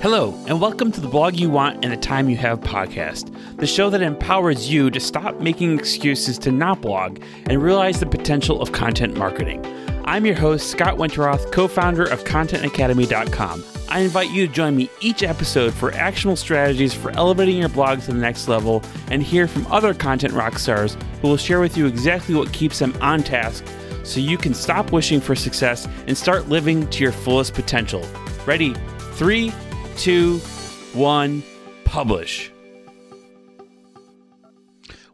Hello, and welcome to the Blog You Want and the Time You Have podcast, the show that empowers you to stop making excuses to not blog and realize the potential of content marketing. I'm your host, Scott Winterroth, co founder of ContentAcademy.com. I invite you to join me each episode for actionable strategies for elevating your blog to the next level and hear from other content rock stars who will share with you exactly what keeps them on task so you can stop wishing for success and start living to your fullest potential. Ready? Three, two, one, publish.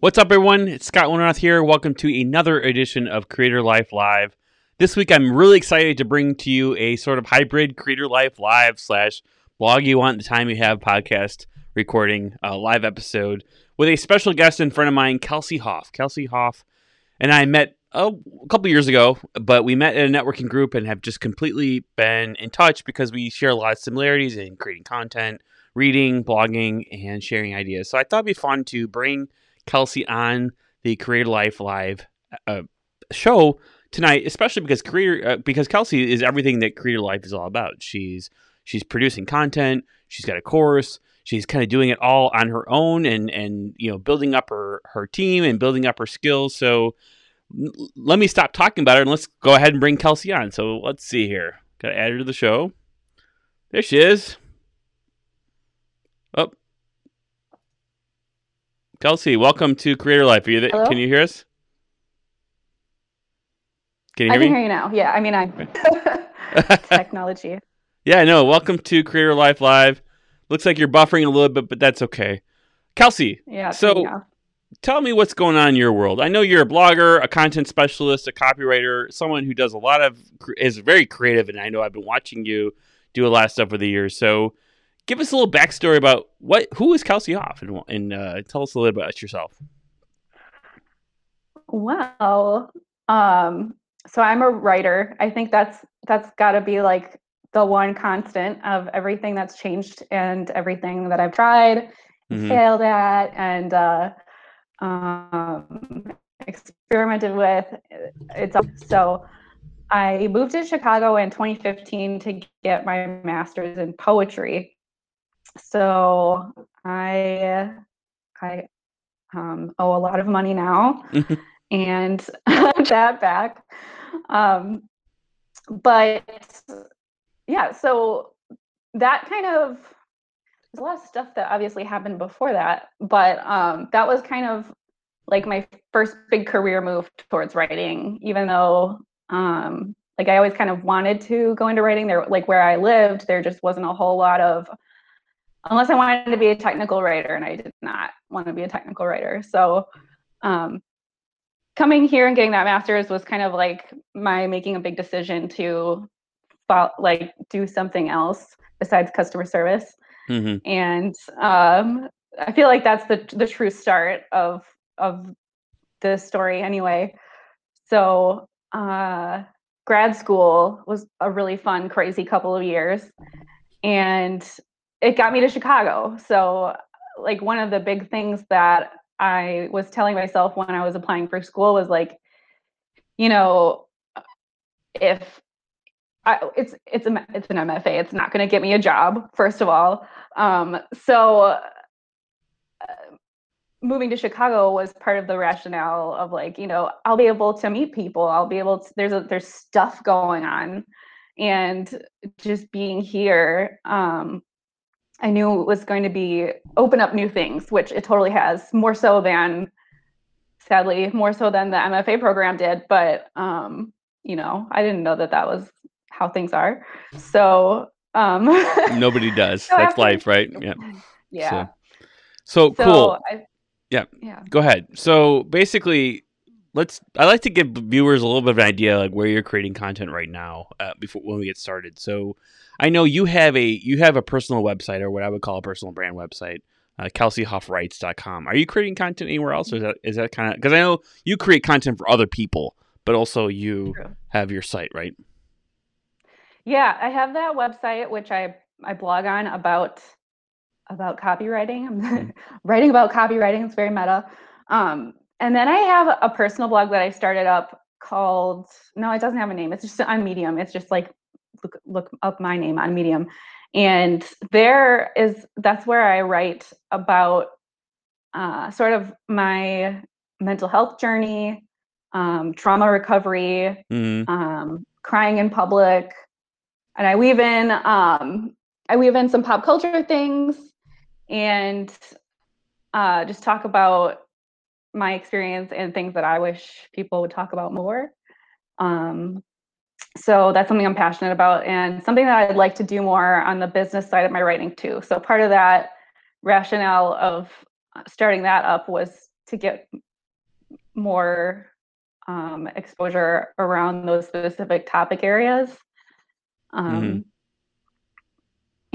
What's up, everyone? It's Scott Winterroth here. Welcome to another edition of Creator Life Live. This week, I'm really excited to bring to you a sort of hybrid Creator Life Live slash blog you want the time you have podcast recording uh, live episode with a special guest in front of mine, Kelsey Hoff. Kelsey Hoff and I met a couple years ago, but we met in a networking group and have just completely been in touch because we share a lot of similarities in creating content, reading, blogging, and sharing ideas. So I thought it'd be fun to bring Kelsey on the Creator Life Live uh, show tonight, especially because Creator uh, because Kelsey is everything that Creator Life is all about. She's she's producing content, she's got a course, she's kind of doing it all on her own and and you know building up her her team and building up her skills. So let me stop talking about her and let's go ahead and bring Kelsey on. So let's see here. Got to add her to the show. There she is. Oh, Kelsey, welcome to Creator Life. Are you th- can you hear us? Can you hear I can me? hear you now. Yeah, I mean, I technology. Yeah, no. Welcome to Creator Life Live. Looks like you're buffering a little bit, but that's okay. Kelsey. Yeah. So tell me what's going on in your world. I know you're a blogger, a content specialist, a copywriter, someone who does a lot of is very creative, and I know I've been watching you do a lot of stuff over the years. So, give us a little backstory about what who is Kelsey Hoff, and, and uh, tell us a little bit about yourself. Well, um, so I'm a writer. I think that's that's got to be like the one constant of everything that's changed and everything that I've tried, mm-hmm. failed at, and uh, um, experimented with. It's so I moved to Chicago in 2015 to get my master's in poetry. So I I um, owe a lot of money now and that back. Um, but yeah, so that kind of there's a lot of stuff that obviously happened before that, but um, that was kind of like my first big career move towards writing, even though um, like I always kind of wanted to go into writing there, like where I lived, there just wasn't a whole lot of, unless I wanted to be a technical writer, and I did not want to be a technical writer. So um, coming here and getting that master's was kind of like my making a big decision to like do something else besides customer service. Mm-hmm. And um, I feel like that's the the true start of of the story anyway. So uh, grad school was a really fun, crazy couple of years, and it got me to Chicago. So like one of the big things that I was telling myself when I was applying for school was like, you know, if I, it's it's a it's an MFA. It's not going to get me a job, first of all. Um, so uh, moving to Chicago was part of the rationale of like, you know, I'll be able to meet people. I'll be able to. There's a there's stuff going on, and just being here, um, I knew it was going to be open up new things, which it totally has. More so than, sadly, more so than the MFA program did. But um, you know, I didn't know that that was how things are. So um nobody does. So That's after, life, right? Yeah. Yeah. So, so, so cool. I, yeah. Yeah. Go ahead. So basically, let's. I like to give viewers a little bit of an idea like where you're creating content right now uh, before when we get started. So I know you have a you have a personal website or what I would call a personal brand website. Uh, KelseyHoffWrites.com. Are you creating content anywhere else, or is that is that kind of because I know you create content for other people, but also you True. have your site, right? Yeah, I have that website which I I blog on about about copywriting. I'm mm-hmm. writing about copywriting. It's very meta. Um, and then I have a personal blog that I started up called no, it doesn't have a name. It's just on Medium. It's just like look look up my name on Medium. and there is that's where I write about uh, sort of my mental health journey, um, trauma recovery, mm-hmm. um, crying in public, and I weave in um, I weave in some pop culture things and uh, just talk about my experience and things that I wish people would talk about more. Um, so that's something I'm passionate about and something that I'd like to do more on the business side of my writing too. So part of that rationale of starting that up was to get more um, exposure around those specific topic areas. Um, mm-hmm.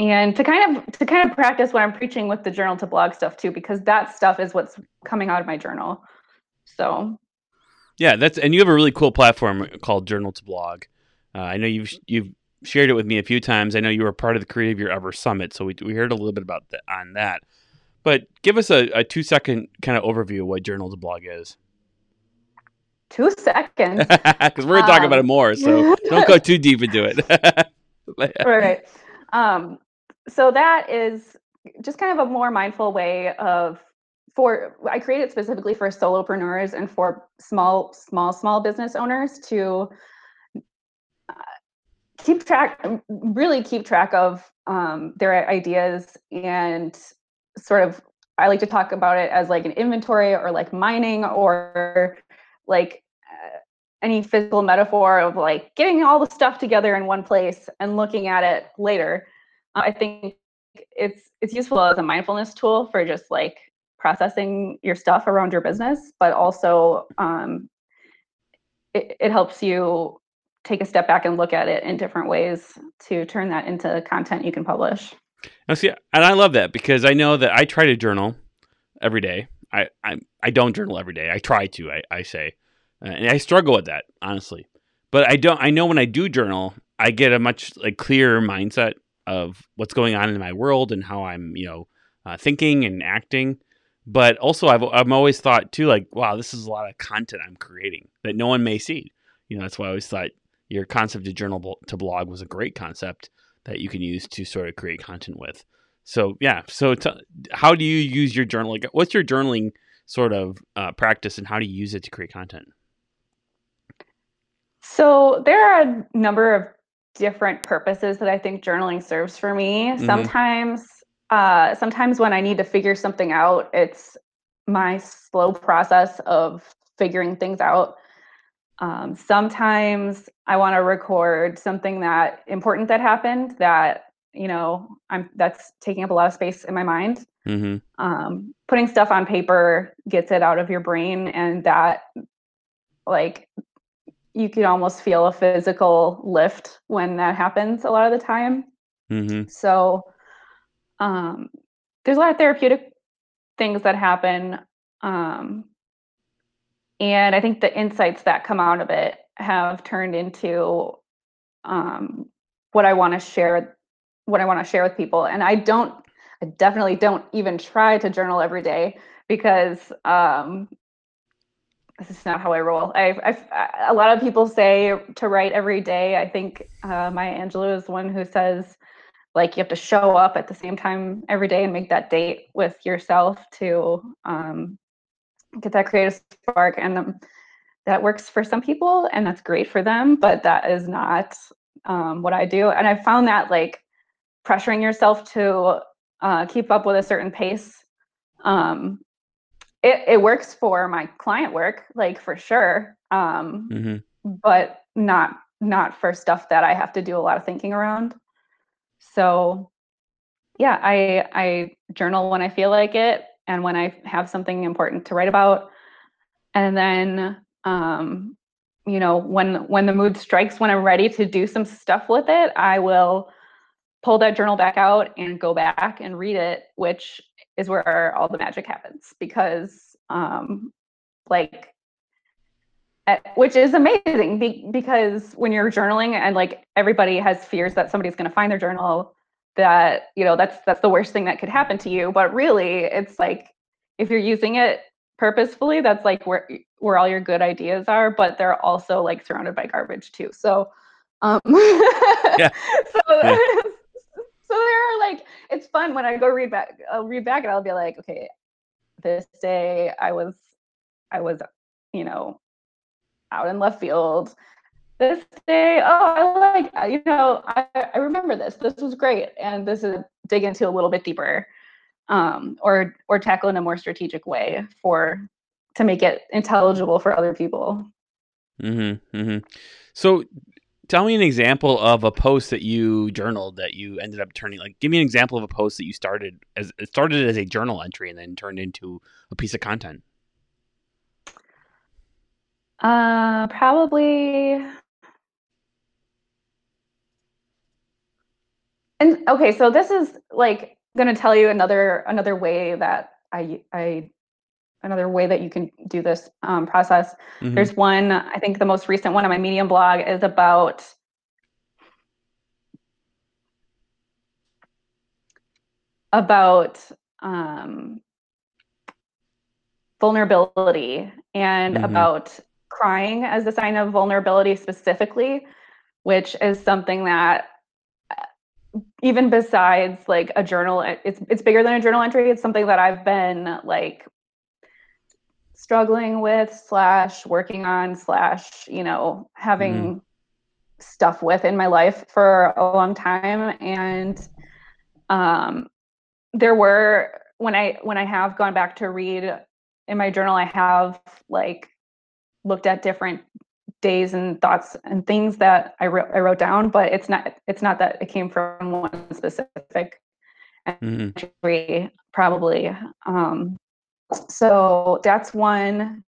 And to kind of to kind of practice what I'm preaching with the journal to blog stuff too, because that stuff is what's coming out of my journal. So, yeah, that's and you have a really cool platform called Journal to Blog. Uh, I know you've you've shared it with me a few times. I know you were part of the Creative Your Ever Summit, so we we heard a little bit about that on that. But give us a, a two second kind of overview of what Journal to Blog is. Two seconds, because we're gonna talk about it um, more. So don't go too deep into it. right. Um, so that is just kind of a more mindful way of for I created specifically for solopreneurs and for small, small, small business owners to keep track really keep track of um, their ideas and sort of i like to talk about it as like an inventory or like mining or like uh, any physical metaphor of like getting all the stuff together in one place and looking at it later uh, i think it's it's useful as a mindfulness tool for just like processing your stuff around your business but also um, it, it helps you take a step back and look at it in different ways to turn that into content you can publish. Now, see, and I love that because I know that I try to journal every day. I I, I don't journal every day. I try to. I, I say, uh, and I struggle with that honestly. But I don't. I know when I do journal, I get a much like clearer mindset of what's going on in my world and how I'm you know uh, thinking and acting. But also, I've I've always thought too, like, wow, this is a lot of content I'm creating that no one may see. You know, that's why I always thought your concept of journal to blog was a great concept that you can use to sort of create content with. So yeah, so t- how do you use your journal? Like, what's your journaling sort of uh, practice, and how do you use it to create content? So there are a number of different purposes that I think journaling serves for me. Mm-hmm. Sometimes, uh, sometimes when I need to figure something out, it's my slow process of figuring things out. Um, sometimes I want to record something that important that happened that you know I'm that's taking up a lot of space in my mind. Mm-hmm. Um, putting stuff on paper gets it out of your brain, and that like you can almost feel a physical lift when that happens a lot of the time. Mm-hmm. So um, there's a lot of therapeutic things that happen. Um, and I think the insights that come out of it have turned into um, what I want to share, what I want to share with people. And I don't, I definitely don't even try to journal every day because um, this is not how I roll. I, I, a lot of people say to write every day. I think uh, Maya Angelou is one who says like you have to show up at the same time every day and make that date with yourself to um, get that creative spark and um, that works for some people and that's great for them but that is not um, what i do and i found that like pressuring yourself to uh, keep up with a certain pace um, it, it works for my client work like for sure um, mm-hmm. but not not for stuff that i have to do a lot of thinking around so yeah i i journal when i feel like it and when I have something important to write about. And then um, you know, when when the mood strikes, when I'm ready to do some stuff with it, I will pull that journal back out and go back and read it, which is where all the magic happens because um like at, which is amazing be, because when you're journaling and like everybody has fears that somebody's going to find their journal that you know that's that's the worst thing that could happen to you but really it's like if you're using it purposefully that's like where where all your good ideas are but they're also like surrounded by garbage too so um yeah. so yeah. So there are like it's fun when I go read back, I'll read back and I'll be like, okay, this day I was, I was, you know, out in left field. This day, oh, I like, you know, I, I remember this. This was great, and this is dig into a little bit deeper, um, or or tackle in a more strategic way for to make it intelligible for other people. Mm-hmm. mm-hmm. So tell me an example of a post that you journaled that you ended up turning like give me an example of a post that you started as it started as a journal entry and then turned into a piece of content. Uh probably and okay so this is like going to tell you another another way that i i another way that you can do this um, process. Mm-hmm. There's one, I think the most recent one on my Medium blog is about about um, vulnerability and mm-hmm. about crying as a sign of vulnerability specifically, which is something that uh, even besides like a journal it's it's bigger than a journal entry it's something that i've been like struggling with slash working on slash you know having mm. stuff with in my life for a long time and um there were when i when i have gone back to read in my journal i have like looked at different days and thoughts and things that I wrote, I wrote down, but it's not it's not that it came from one specific mm-hmm. probably. Um, so that's one.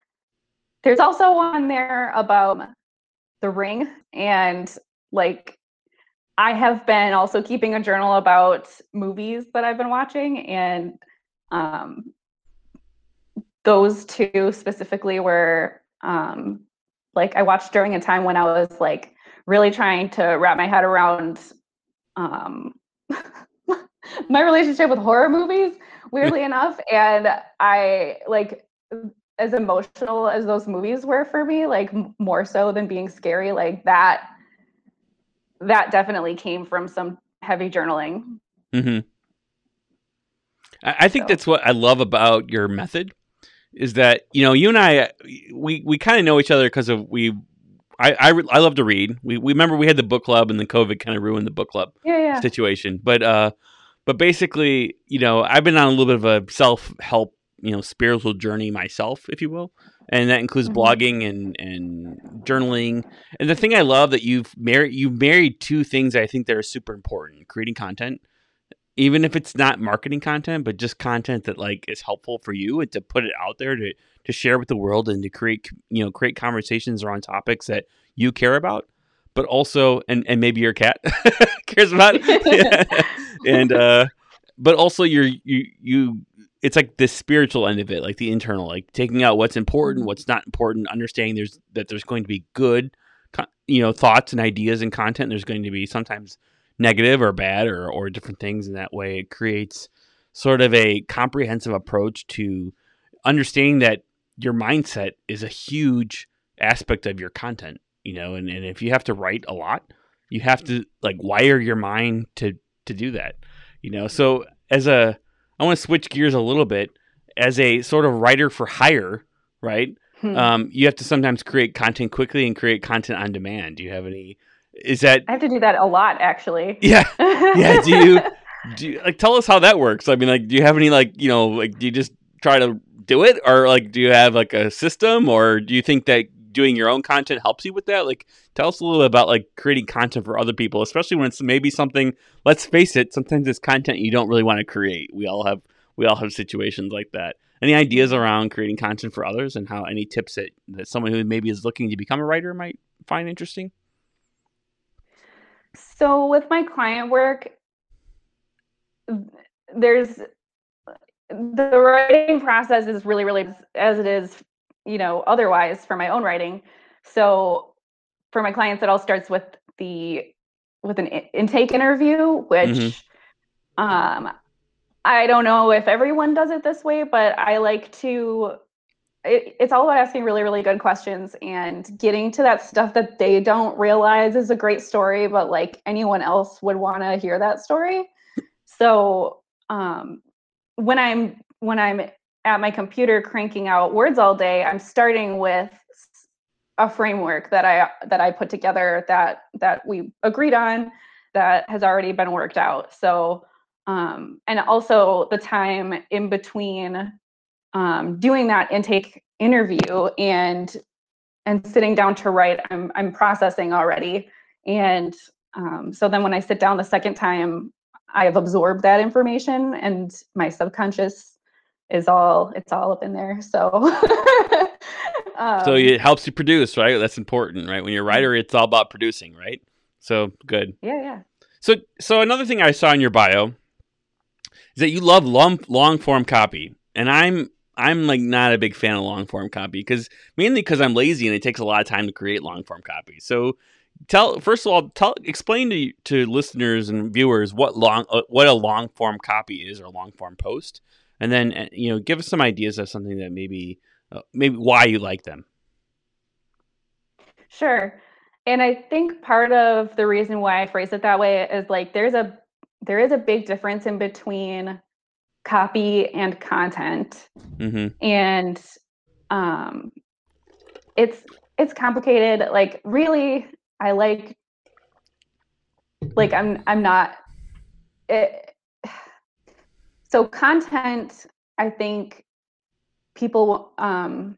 There's also one there about the ring and like I have been also keeping a journal about movies that I've been watching and um those two specifically were um like I watched during a time when I was like really trying to wrap my head around um my relationship with horror movies weirdly enough. And I like as emotional as those movies were for me, like more so than being scary, like that that definitely came from some heavy journaling. Mm-hmm. I, I think so. that's what I love about your method is that you know you and I we we kind of know each other because of we I, I, I love to read. We we remember we had the book club and then COVID kind of ruined the book club yeah, yeah. situation. But uh, but basically, you know, I've been on a little bit of a self help, you know, spiritual journey myself, if you will. And that includes mm-hmm. blogging and, and journaling. And the thing I love that you've married you've married two things I think that are super important: creating content, even if it's not marketing content, but just content that like is helpful for you and to put it out there to to share with the world and to create you know create conversations around topics that you care about but also and and maybe your cat cares about and uh but also you're you you it's like the spiritual end of it like the internal like taking out what's important what's not important understanding there's that there's going to be good you know thoughts and ideas and content. There's going to be sometimes negative or bad or or different things in that way it creates sort of a comprehensive approach to understanding that your mindset is a huge aspect of your content you know and, and if you have to write a lot you have to like wire your mind to to do that you know? So as a i want to switch gears a little bit. As a sort of writer for hire right hmm. um, you have to sometimes create content quickly and create content on demand. Do you have any is that i have to do that a lot actually. Yeah. Yeah do you do you, like tell us how that works. I mean like do you have any like you know like do you just try to do it? Or like do you have like a system? Or do you think that doing your own content helps you with that? Like, tell us a little bit about like creating content for other people, especially when it's maybe something. Let's face it, sometimes it's content you don't really want to create. We all have we all have situations like that. Any ideas around creating content for others and how any tips that, that someone who maybe is looking to become a writer might find interesting? So with my client work, there's the writing process is really, really as it is you know, otherwise for my own writing. So for my clients, it all starts with the with an intake interview, which mm-hmm. um, I don't know if everyone does it this way, but I like to. It, it's all about asking really, really good questions and getting to that stuff that they don't realize is a great story, but like anyone else would want to hear that story. So um, when I'm when I'm at my computer cranking out words all day, I'm starting with a framework that I that I put together that that we agreed on that has already been worked out. So um, and also the time in between um, doing that intake interview and and sitting down to write, I'm I'm processing already. And um, so then when I sit down the second time, I have absorbed that information and my subconscious is all it's all up in there. So um, So it helps you produce, right? That's important, right? When you're a writer, it's all about producing, right? So good. Yeah, yeah. So so another thing I saw in your bio is that you love long long form copy. And I'm I'm like not a big fan of long form copy because mainly because I'm lazy and it takes a lot of time to create long form copy. So tell first of all tell explain to to listeners and viewers what long uh, what a long form copy is or a long form post and then uh, you know give us some ideas of something that maybe uh, maybe why you like them. Sure. And i think part of the reason why i phrase it that way is like there's a there is a big difference in between copy and content. Mm-hmm. and um it's it's complicated. Like really I like like I'm I'm not it, so content I think people um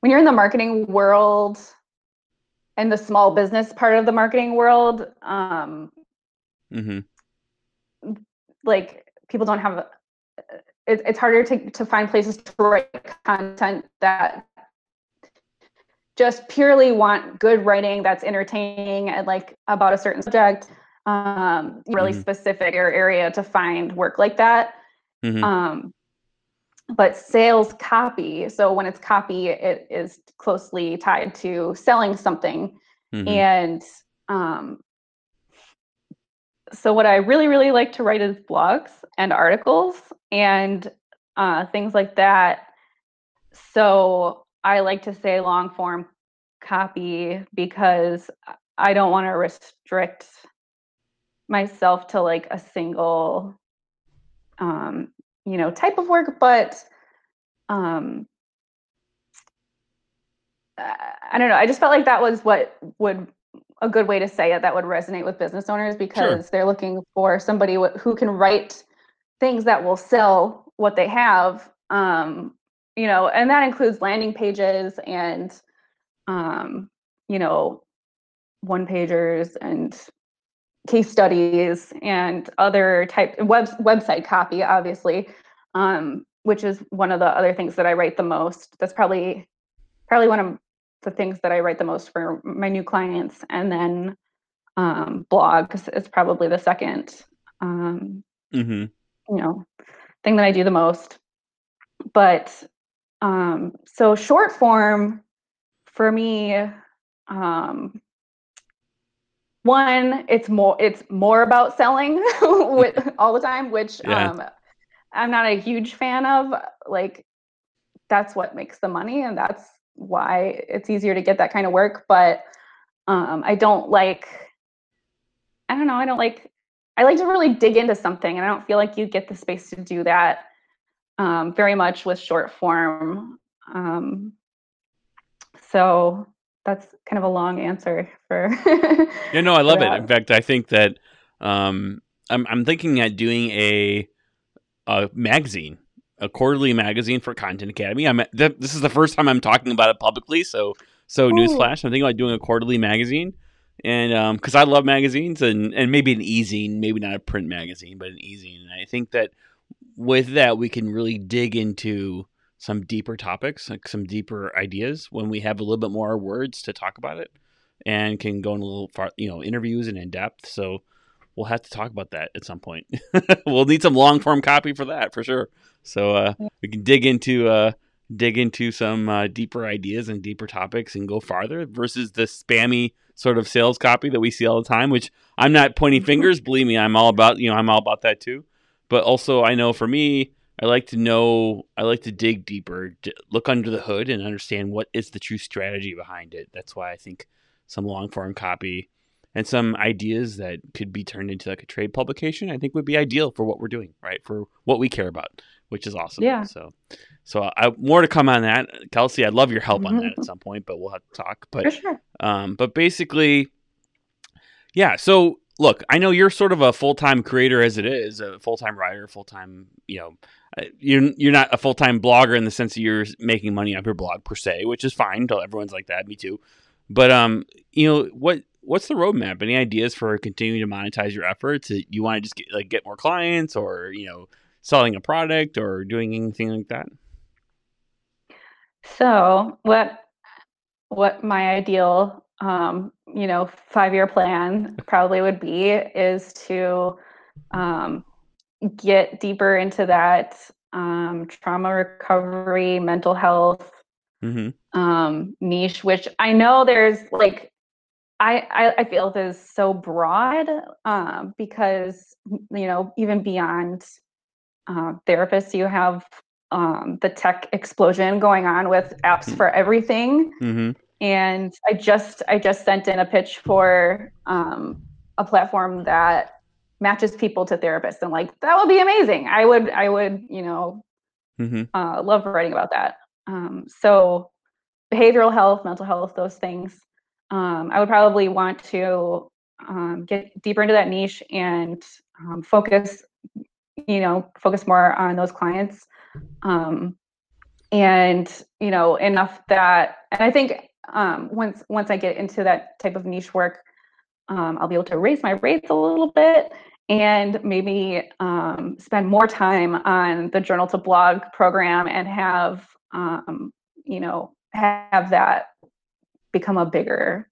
when you're in the marketing world and the small business part of the marketing world um mm-hmm. like people don't have it, it's harder to, to find places to write content that just purely want good writing that's entertaining and like about a certain subject um really mm-hmm. specific area to find work like that mm-hmm. um but sales copy so when it's copy it is closely tied to selling something mm-hmm. and um so what i really really like to write is blogs and articles and uh, things like that so I like to say long form copy because I don't want to restrict myself to like a single um you know type of work but um I don't know I just felt like that was what would a good way to say it that would resonate with business owners because sure. they're looking for somebody who can write things that will sell what they have um you know, and that includes landing pages and, um, you know, one pagers and case studies and other type web website copy, obviously, um, which is one of the other things that I write the most. That's probably probably one of the things that I write the most for my new clients, and then um, blogs is probably the second, um, mm-hmm. you know, thing that I do the most. But um, so short form for me, um, one, it's more it's more about selling with, all the time, which yeah. um, I'm not a huge fan of. Like that's what makes the money, and that's why it's easier to get that kind of work. But um, I don't like. I don't know. I don't like. I like to really dig into something, and I don't feel like you get the space to do that um, very much with short form. Um, so that's kind of a long answer for. yeah, no, I love it. In fact, I think that um, I'm I'm thinking at doing a a magazine, a quarterly magazine for Content Academy. I'm th- this is the first time I'm talking about it publicly, so so Ooh. newsflash. I'm thinking about doing a quarterly magazine, and because um, I love magazines and and maybe an e-zine, maybe not a print magazine, but an e-zine. And I think that with that, we can really dig into some deeper topics, like some deeper ideas when we have a little bit more words to talk about it and can go in a little far, you know, interviews and in depth. So we'll have to talk about that at some point. we'll need some long form copy for that for sure. So uh, we can dig into uh, dig into some uh, deeper ideas and deeper topics and go farther versus the spammy sort of sales copy that we see all the time. Which I'm not pointing fingers. Believe me, I'm all about you know I'm all about that too. But also, I know for me, I like to know, I like to dig deeper, look under the hood, and understand what is the true strategy behind it. That's why I think some long form copy and some ideas that could be turned into like a trade publication, I think would be ideal for what we're doing, right? For what we care about, which is awesome. Yeah. So, so I, more to come on that, Kelsey. I'd love your help on that at some point, but we'll have to talk. But sure. um, but basically, yeah. So look, I know you're sort of a full time creator as it is, a full time writer, full time. You know, uh, you're you're not a full time blogger in the sense that you're making money off your blog per se, which is fine. Until everyone's like that. Me too. But um, you know what? What's the roadmap? Any ideas for continuing to monetize your efforts? You want to just get like get more clients, or you know, selling a product, or doing anything like that? So what what my ideal um, you know five year plan probably would be is to um, get deeper into that um, trauma recovery, mental health Mm-hmm. um, niche, which I know there's like I I, I feel is so broad um, because you know even beyond uh, therapists, you have um, the tech explosion going on with apps for everything. Mm-hmm. And I just I just sent in a pitch for um, a platform that matches people to therapists, and like that would be amazing. I would I would you know Mm-hmm. uh, love writing about that. Um, so behavioral health, mental health, those things. Um, I would probably want to um, get deeper into that niche and um, focus, you know, focus more on those clients. Um, and you know, enough that, and I think um, once once I get into that type of niche work, um, I'll be able to raise my rates a little bit and maybe um, spend more time on the journal to blog program and have um, you know have that become a bigger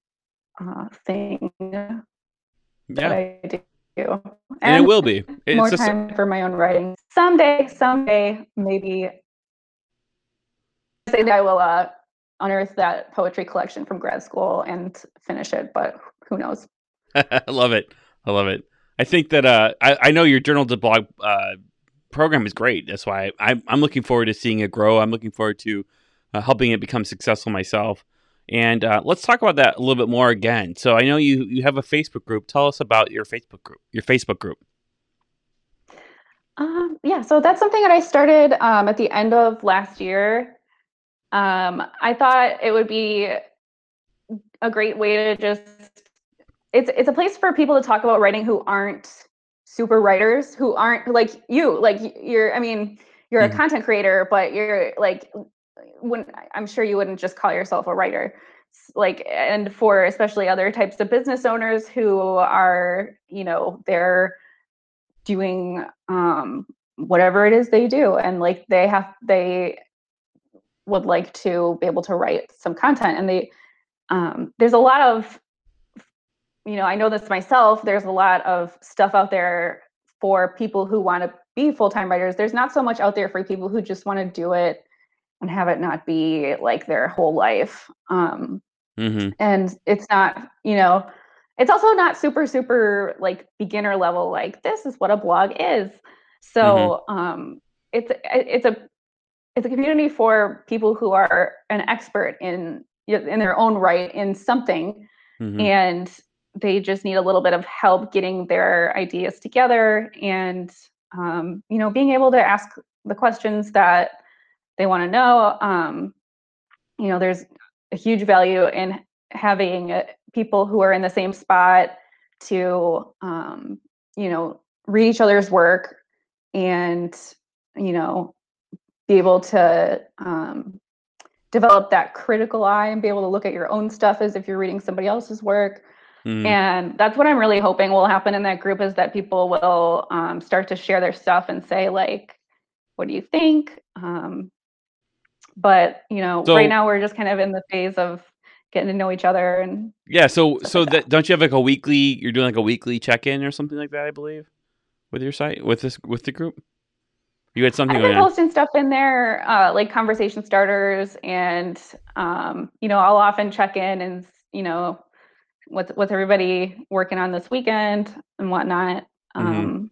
uh, thing that I do. And, and it will be. It's more time for my own writing. Someday, someday, maybe say that I will uh, unearth that poetry collection from grad school and finish it, but who knows? I love it. I love it. I think that uh, I, I know your journal to blog uh, program is great. That's why I, I'm looking forward to seeing it grow. I'm looking forward to uh, helping it become successful myself. And uh, let's talk about that a little bit more again. So I know you you have a Facebook group. Tell us about your Facebook group. Your Facebook group. Um, yeah, so that's something that I started um, at the end of last year. Um, I thought it would be a great way to just it's it's a place for people to talk about writing who aren't super writers, who aren't like you, like you're. I mean, you're Mhm. a content creator, but you're like when I'm sure you wouldn't just call yourself a writer. Like, and for especially other types of business owners who are, you know, they're doing um whatever it is they do and like they have they would like to be able to write some content and they um there's a lot of you know i know this myself there's a lot of stuff out there for people who want to be full-time writers. There's not so much out there for people who just want to do it and have it not be like their whole life um Mm-hmm. and it's not you know it's also not super super like beginner level like this is what a blog is. So um it's it's a it's a community for people who are an expert in in their own right in something Mm-hmm. and they just need a little bit of help getting their ideas together and um, you know being able to ask the questions that they want to know um, you know there's a huge value in having uh, people who are in the same spot to um, you know read each other's work and you know be able to um, develop that critical eye and be able to look at your own stuff as if you're reading somebody else's work Mm-hmm. and that's what i'm really hoping will happen in that group is that people will um, start to share their stuff and say like what do you think um, but you know So- right now we're just kind of in the phase of getting to know each other and Yeah. So so like that don't you have like a weekly? You're doing like a weekly check in or something like that, I believe, with your site with this with the group. You had something I've been posting stuff in there, uh, like conversation starters, and um, you know, I'll often check in and you know, what's what's everybody working on this weekend and whatnot. Mhm. Um,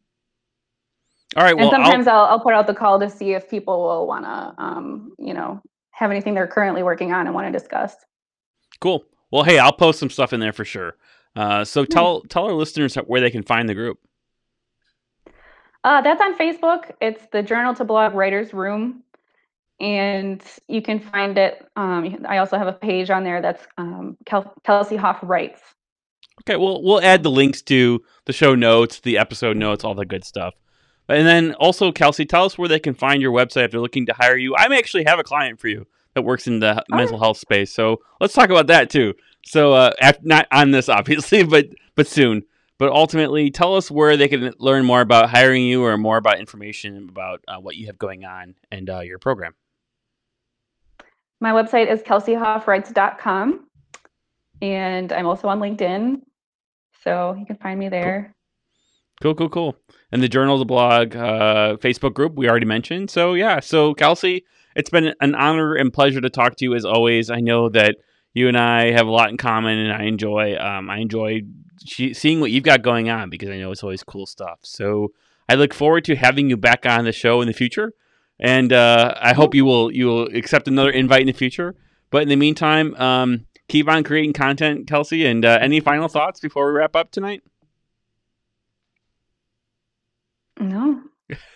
All right. Well, and sometimes I'll, I'll put out the call to see if people will want to, um, you know, have anything they're currently working on and want to discuss. Cool. Well, hey, I'll post some stuff in there for sure. Uh, so tell tell our listeners where they can find the group. Uh, that's on Facebook. It's the Journal to Blog Writers Room, and you can find it. Um, I also have a page on there that's um, Kel- Kelsey Hoff Writes. Okay, well, we'll add the links to the show notes, the episode notes, all the good stuff. And then also, Kelsey, tell us where they can find your website if they're looking to hire you. I may actually have a client for you that works in the oh. mental health space, so let's talk about that too. So, uh, not on this obviously, but but soon. But ultimately, tell us where they can learn more about hiring you or more about information about uh, what you have going on and uh, your program. My website is kelseyhoffwrites.com. And I'm also on LinkedIn. So you can find me there. Cool, cool, cool. And the journal, the blog, uh, Facebook group we already mentioned. So yeah, so Kelsey, it's been an honor and pleasure to talk to you as always. I know that you and I have a lot in common, and I enjoy um, I enjoy seeing what you've got going on because I know it's always cool stuff. So I look forward to having you back on the show in the future, and uh, I hope you will you will accept another invite in the future. But in the meantime, um, keep on creating content, Kelsey. And uh, any final thoughts before we wrap up tonight? No,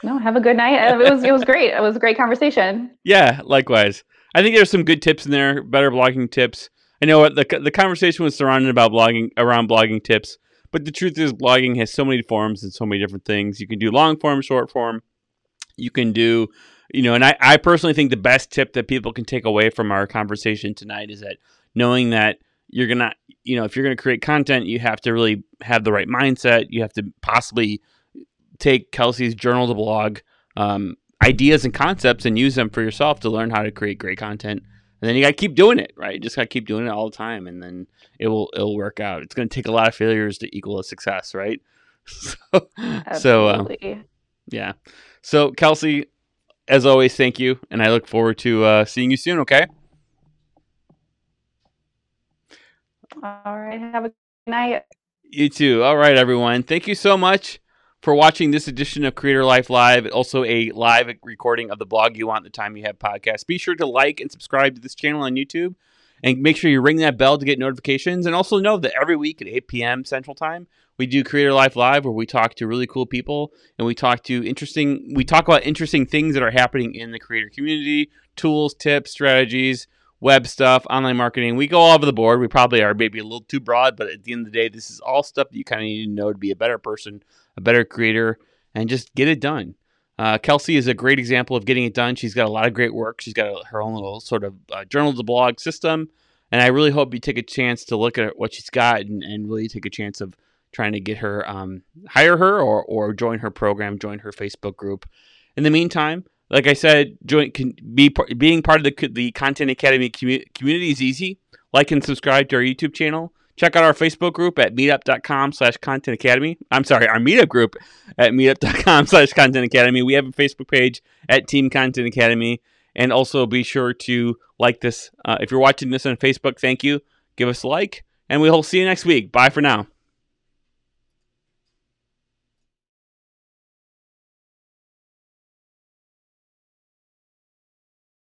no. Have a good night. Uh, it was it was great. It was a great conversation. Yeah, likewise. I think there's some good tips in there, better blogging tips. I know what the the conversation was surrounded about blogging around blogging tips, but the truth is, blogging has so many forms and so many different things. You can do long form, short form. You can do, you know, and I, I personally think the best tip that people can take away from our conversation tonight is that knowing that you're gonna, you know, if you're gonna create content, you have to really have the right mindset. You have to possibly take Kelsey's journal to blog um, ideas and concepts and use them for yourself to learn how to create great content and then you got to keep doing it, right? You just got to keep doing it all the time, and then it will it'll work out. It's going to take a lot of failures to equal a success, right? so, so um, yeah. So Kelsey, as always, thank you, and I look forward to uh, seeing you soon. Okay. All right. Have a good night. You too. All right, everyone. Thank you so much for watching this edition of Creator Life Live, also a live recording of the blog you want the time you have podcast. Be sure to like and subscribe to this channel on YouTube and make sure you ring that bell to get notifications. And also know that every week at 8 p.m. Central Time, we do Creator Life Live where we talk to really cool people and we talk to interesting, we talk about interesting things that are happening in the creator community, tools, tips, strategies, web stuff, online marketing. We go all over the board. We probably are maybe a little too broad, but at the end of the day, this is all stuff that you kind of need to know to be a better person, a better creator, and just get it done. Uh, Kelsey is a great example of getting it done. She's got a lot of great work. She's got a, her own little sort of uh, journal to blog system. And I really hope you take a chance to look at what she's got and, and really take a chance of trying to get her, um, hire her or, or join her program, join her Facebook group. In the meantime, like I said, join can be being part of the the Content Academy community is easy. Like and subscribe to our YouTube channel. Check out our Facebook group at meetup.com slash content academy. I'm sorry, our meetup group at meetup.com slash content academy. We have a Facebook page at Team Content Academy. And also be sure to like this. Uh, if you're watching this on Facebook, thank you. Give us a like. And we'll see you next week. Bye for now.